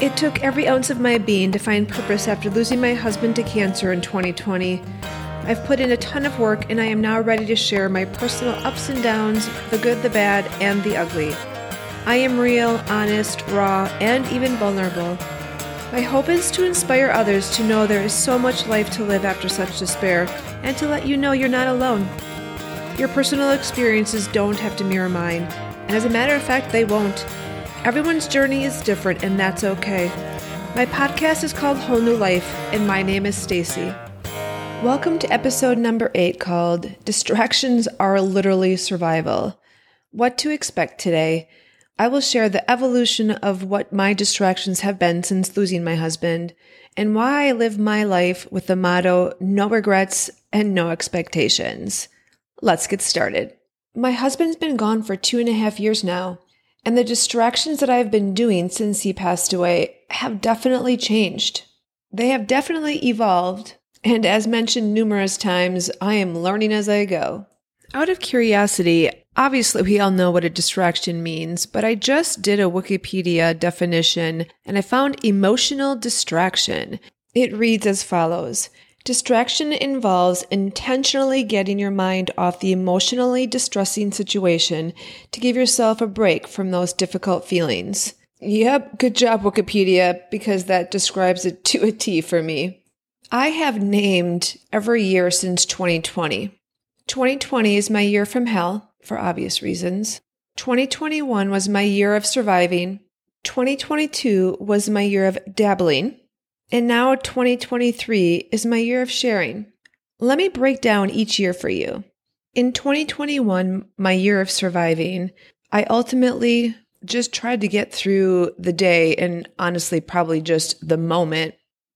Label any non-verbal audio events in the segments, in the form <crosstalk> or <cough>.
It took every ounce of my being to find purpose after losing my husband to cancer in 2020. I've put in a ton of work and I am now ready to share my personal ups and downs, the good, the bad, and the ugly. I am real, honest, raw, and even vulnerable. My hope is to inspire others to know there is so much life to live after such despair and to let you know you're not alone. Your personal experiences don't have to mirror mine, and as a matter of fact, they won't. Everyone's journey is different, and that's okay. My podcast is called Whole New Life, and my name is Stacy. Welcome to episode number eight called Distractions Are Literally Survival. What to expect today. I will share the evolution of what my distractions have been since losing my husband and why I live my life with the motto no regrets and no expectations. Let's get started. My husband's been gone for two and a half years now. And the distractions that I've been doing since he passed away have definitely changed. They have definitely evolved. And as mentioned numerous times, I am learning as I go. Out of curiosity, obviously we all know what a distraction means, but I just did a Wikipedia definition and I found emotional distraction. It reads as follows Distraction involves intentionally getting your mind off the emotionally distressing situation to give yourself a break from those difficult feelings. Yep, good job, Wikipedia, because that describes it to a T for me. I have named every year since 2020. 2020 is my year from hell, for obvious reasons. 2021 was my year of surviving. 2022 was my year of dabbling. And now 2023 is my year of sharing. Let me break down each year for you. In 2021, my year of surviving, I ultimately just tried to get through the day and honestly, probably just the moment.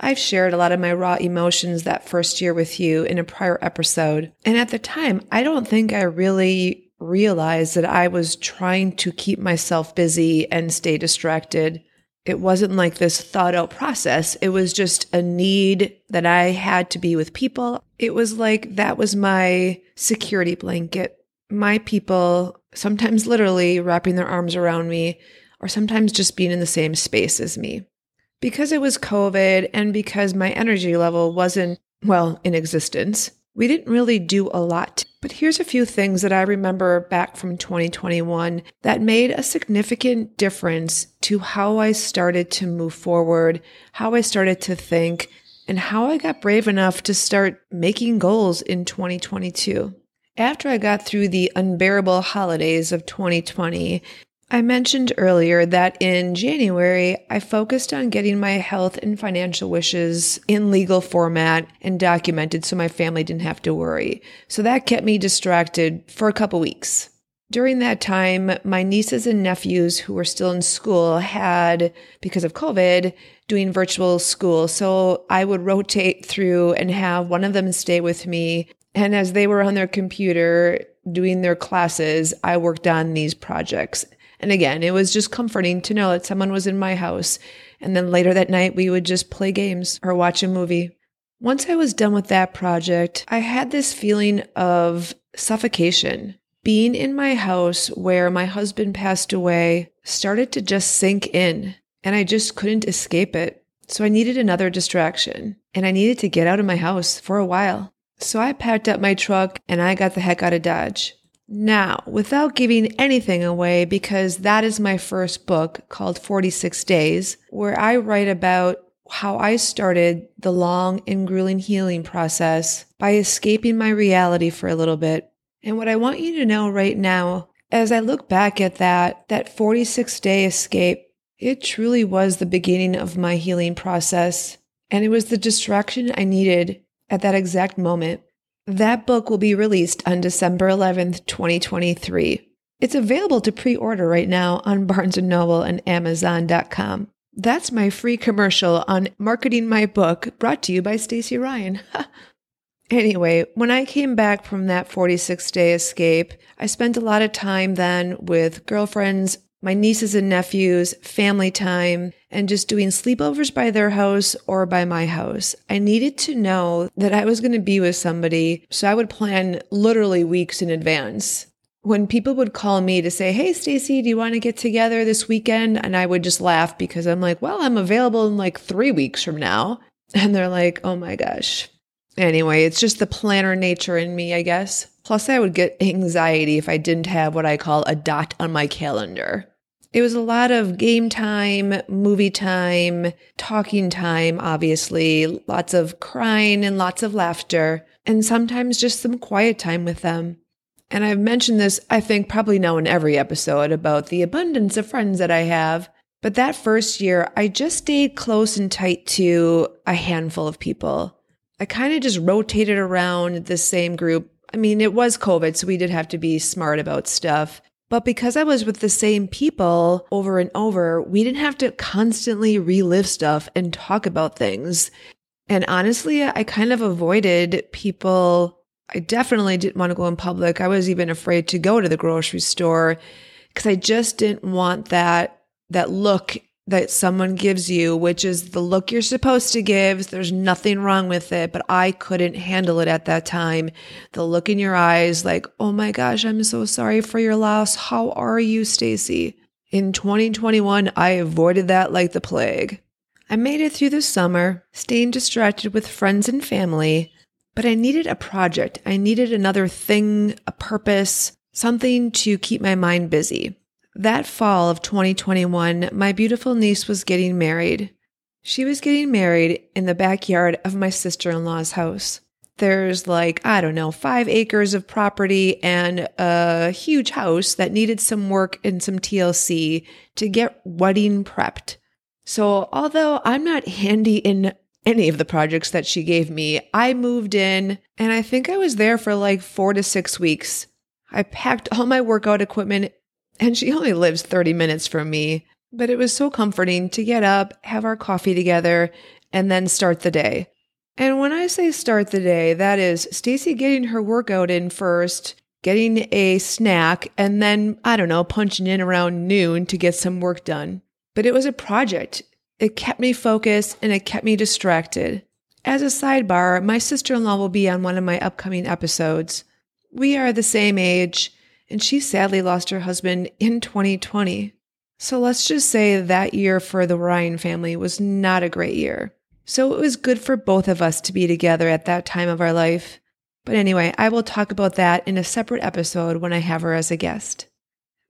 I've shared a lot of my raw emotions that first year with you in a prior episode. And at the time, I don't think I really realized that I was trying to keep myself busy and stay distracted. It wasn't like this thought out process. It was just a need that I had to be with people. It was like that was my security blanket. My people, sometimes literally wrapping their arms around me, or sometimes just being in the same space as me. Because it was COVID and because my energy level wasn't, well, in existence, we didn't really do a lot. But here's a few things that I remember back from 2021 that made a significant difference to how I started to move forward, how I started to think, and how I got brave enough to start making goals in 2022. After I got through the unbearable holidays of 2020 I mentioned earlier that in January, I focused on getting my health and financial wishes in legal format and documented so my family didn't have to worry. So that kept me distracted for a couple weeks. During that time, my nieces and nephews who were still in school had, because of COVID, doing virtual school. So I would rotate through and have one of them stay with me. And as they were on their computer doing their classes, I worked on these projects. And again, it was just comforting to know that someone was in my house. And then later that night, we would just play games or watch a movie. Once I was done with that project, I had this feeling of suffocation. Being in my house where my husband passed away started to just sink in, and I just couldn't escape it. So I needed another distraction, and I needed to get out of my house for a while. So I packed up my truck and I got the heck out of Dodge. Now, without giving anything away, because that is my first book called 46 Days, where I write about how I started the long and grueling healing process by escaping my reality for a little bit. And what I want you to know right now, as I look back at that, that 46 day escape, it truly was the beginning of my healing process. And it was the distraction I needed at that exact moment. That book will be released on December 11th, 2023. It's available to pre-order right now on <laughs> Barnes & Noble and Amazon.com. That's my free commercial on marketing my book brought to you by Stacy Ryan. <laughs> anyway, when I came back from that 46 day escape, I spent a lot of time then with girlfriends, my nieces and nephews, family time, and just doing sleepovers by their house or by my house. I needed to know that I was going to be with somebody, so I would plan literally weeks in advance. when people would call me to say, Hey, Stacy, do you want to get together this weekend? And I would just laugh because I'm like, Well, I'm available in like three weeks from now. And they're like, Oh my gosh. Anyway, it's just the planner nature in me, I guess. Plus, I would get anxiety if I didn't have what I call a dot on my calendar. It was a lot of game time, movie time, talking time, obviously, lots of crying and lots of laughter, and sometimes just some quiet time with them. And I've mentioned this, I think, probably now in every episode about the abundance of friends that I have. But that first year, I just stayed close and tight to a handful of people. I kind of just rotated around the same group. I mean, it was COVID, so we did have to be smart about stuff. But because I was with the same people over and over, we didn't have to constantly relive stuff and talk about things. And honestly, I kind of avoided people. I definitely didn't want to go in public. I was even afraid to go to the grocery store because I just didn't want that, that look that someone gives you, which is the look you're supposed to give. There's nothing wrong with it, but I couldn't handle it at that time. The look in your eyes, like, oh my gosh, I'm so sorry for your loss. How are you, Stacy? In 2021, I avoided that like the plague. I made it through the summer, staying distracted with friends and family, but I needed a project. I needed another thing, a purpose, something to keep my mind busy. That fall of 2021, my beautiful niece was getting married. She was getting married in the backyard of my sister in law's house. There's like, I don't know, five acres of property and a huge house that needed some work and some TLC to get wedding prepped. So, although I'm not handy in any of the projects that she gave me, I moved in and I think I was there for like four to six weeks. I packed all my workout equipment and she only lives 30 minutes from me. But it was so comforting to get up, have our coffee together, and then start the day. And when I say start the day, that is Stacy getting her workout in first, getting a snack, and then, I don't know, punching in around noon to get some work done. But it was a project. It kept me focused and it kept me distracted. As a sidebar, my sister in law will be on one of my upcoming episodes. We are the same age and she sadly lost her husband in 2020. So let's just say that year for the Ryan family was not a great year. So it was good for both of us to be together at that time of our life. But anyway, I will talk about that in a separate episode when I have her as a guest.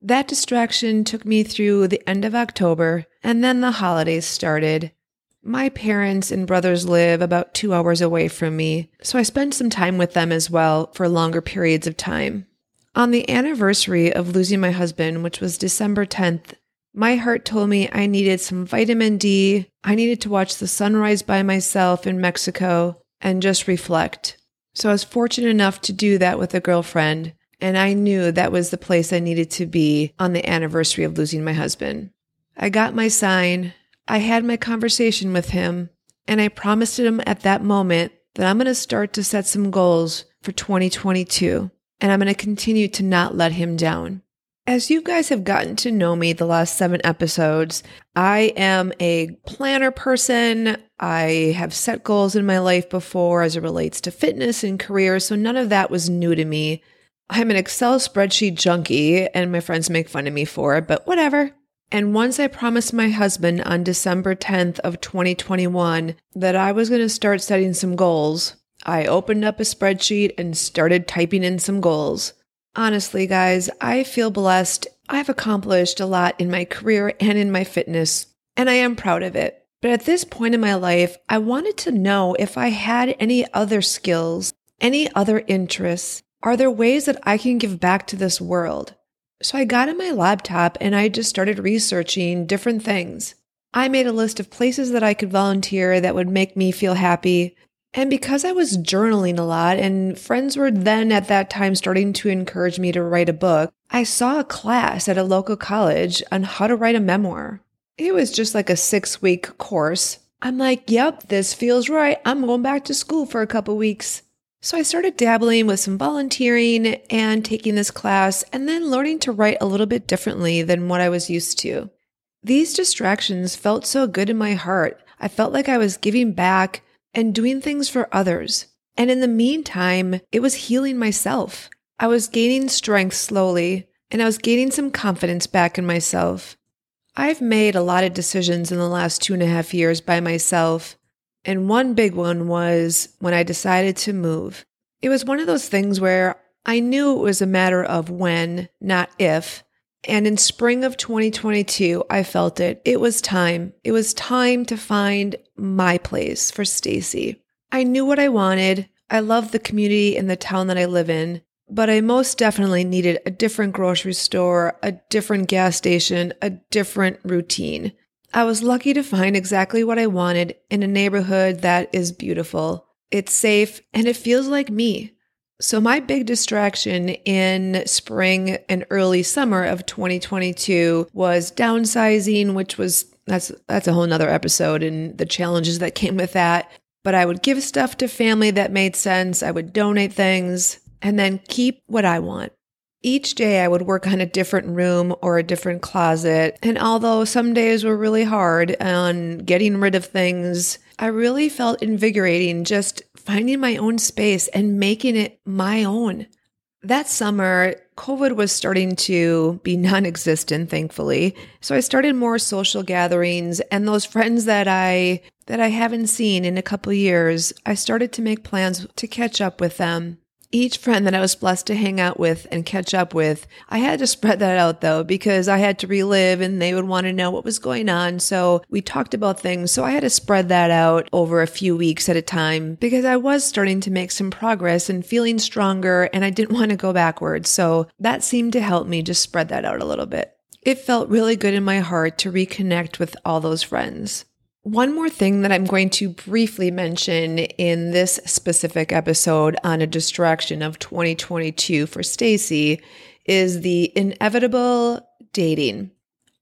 That distraction took me through the end of October, and then the holidays started. My parents and brothers live about two hours away from me, so I spent some time with them as well for longer periods of time. On the anniversary of losing my husband, which was December 10th, my heart told me I needed some vitamin D. I needed to watch the sunrise by myself in Mexico and just reflect. So I was fortunate enough to do that with a girlfriend, and I knew that was the place I needed to be on the anniversary of losing my husband. I got my sign, I had my conversation with him, and I promised him at that moment that I'm going to start to set some goals for 2022 and I'm going to continue to not let him down. As you guys have gotten to know me the last seven episodes, I am a planner person. I have set goals in my life before as it relates to fitness and career, so none of that was new to me. I'm an Excel spreadsheet junkie, and my friends make fun of me for it, but whatever. And once I promised my husband on December 10th of 2021 that I was going to start setting some goals, I opened up a spreadsheet and started typing in some goals. Honestly, guys, I feel blessed. I've accomplished a lot in my career and in my fitness, and I am proud of it. But at this point in my life, I wanted to know if I had any other skills, any other interests. Are there ways that I can give back to this world? So I got in my laptop and I just started researching different things. I made a list of places that I could volunteer that would make me feel happy, and because I was journaling a lot, and friends were then at that time starting to encourage me to write a book, I saw a class at a local college on how to write a memoir. It was just like a six week course. I'm like, yep, this feels right. I'm going back to school for a couple weeks. So I started dabbling with some volunteering and taking this class, and then learning to write a little bit differently than what I was used to. These distractions felt so good in my heart. I felt like I was giving back and doing things for others. And in the meantime, it was healing myself. I was gaining strength slowly, and I was gaining some confidence back in myself. I've made a lot of decisions in the last two and a half years by myself, and one big one was when I decided to move. It was one of those things where I knew it was a matter of when, not if. And in spring of 2022, I felt it. It was time. It was time to find my place for Stacy. I knew what I wanted. I love the community and the town that I live in, but I most definitely needed a different grocery store, a different gas station, a different routine. I was lucky to find exactly what I wanted in a neighborhood that is beautiful. It's safe and it feels like me. So, my big distraction in spring and early summer of 2022 was downsizing, which was that's that's a whole nother episode and the challenges that came with that. But I would give stuff to family that made sense. I would donate things and then keep what I want. Each day I would work on a different room or a different closet. And although some days were really hard on getting rid of things, I really felt invigorating just finding my own space and making it my own. That summer, COVID was starting to be non existent, thankfully. So I started more social gatherings and those friends that I that I haven't seen in a couple years, I started to make plans to catch up with them each friend that I was blessed to hang out with and catch up with, I had to spread that out though, because I had to relive and they would want to know what was going on. So we talked about things. So I had to spread that out over a few weeks at a time because I was starting to make some progress and feeling stronger and I didn't want to go backwards. So that seemed to help me just spread that out a little bit. It felt really good in my heart to reconnect with all those friends. One more thing that I'm going to briefly mention in this specific episode on a distraction of 2022 for Stacy is the inevitable dating.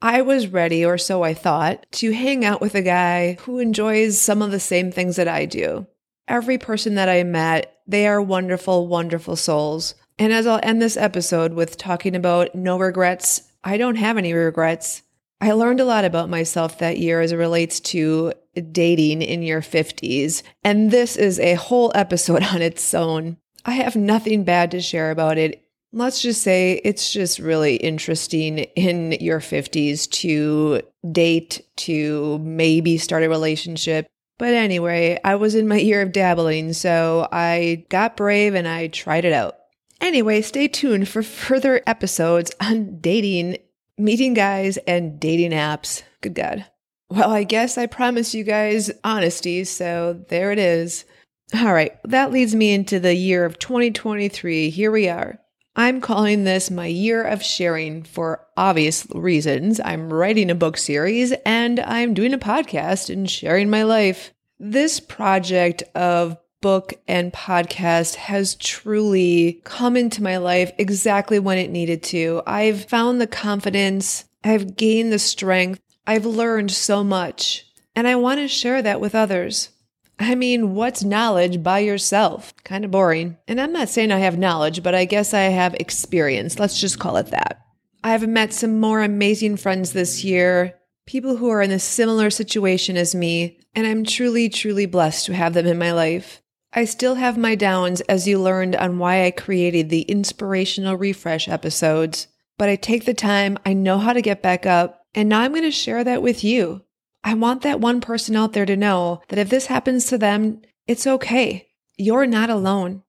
I was ready, or so I thought, to hang out with a guy who enjoys some of the same things that I do. Every person that I met, they are wonderful, wonderful souls. And as I'll end this episode with talking about no regrets, I don't have any regrets. I learned a lot about myself that year as it relates to dating in your 50s. And this is a whole episode <laughs> on its own. I have nothing bad to share about it. Let's just say it's just really interesting in your 50s to date, to maybe start a relationship. But anyway, I was in my year of dabbling, so I got brave and I tried it out. Anyway, stay tuned for further episodes on dating meeting guys and dating apps. Good God. Well, I guess I promised you guys honesty, so there it is. All right, that leads me into the year of 2023. Here we are. I'm calling this my year of sharing for obvious reasons. I'm writing a book series and I'm doing a podcast and sharing my life. This project of book and podcast has truly come into my life exactly when it needed to. I've found the confidence, I've gained the strength, I've learned so much, and I want to share that with others. I mean, what's knowledge by yourself? Kind of boring. And I'm not saying I have knowledge, but I guess I have experience. Let's just call it that. I've met some more amazing friends this year, people who are in a similar situation as me, and I'm truly, truly blessed to have them in my life. I still have my downs, as you learned on why I created the inspirational refresh episodes, but I take the time, I know how to get back up, and now I'm going to share that with you. I want that one person out there to know that if this happens to them, it's okay. You're not alone.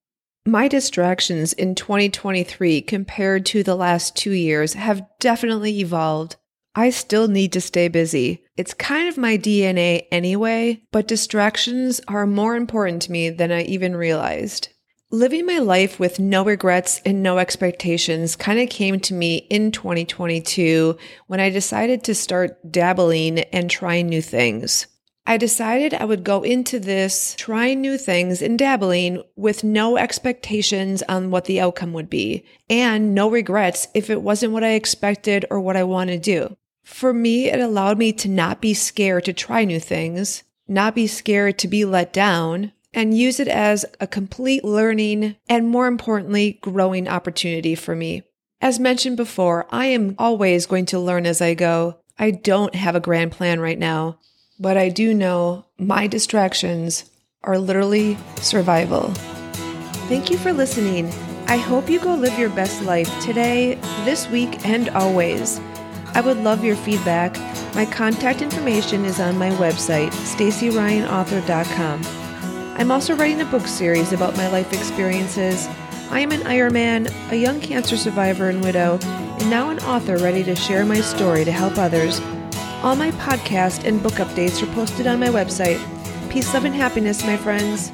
My distractions in 2023 compared to the last two years have definitely evolved. I still need to stay busy. It's kind of my DNA anyway, but distractions are more important to me than I even realized. Living my life with no regrets and no expectations kind of came to me in 2022 when I decided to start dabbling and trying new things. I decided I would go into this trying new things and dabbling with no expectations on what the outcome would be and no regrets if it wasn't what I expected or what I want to do. For me, it allowed me to not be scared to try new things, not be scared to be let down, and use it as a complete learning and more importantly, growing opportunity for me. As mentioned before, I am always going to learn as I go. I don't have a grand plan right now, but I do know my distractions are literally survival. Thank you for listening. I hope you go live your best life today, this week, and always. I would love your feedback. My contact information is on my website, stacyryanauthor.com. I'm also writing a book series about my life experiences. I am an Ironman, a young cancer survivor and widow, and now an author ready to share my story to help others. All my podcast and book updates are posted on my website. Peace, love, and happiness, my friends.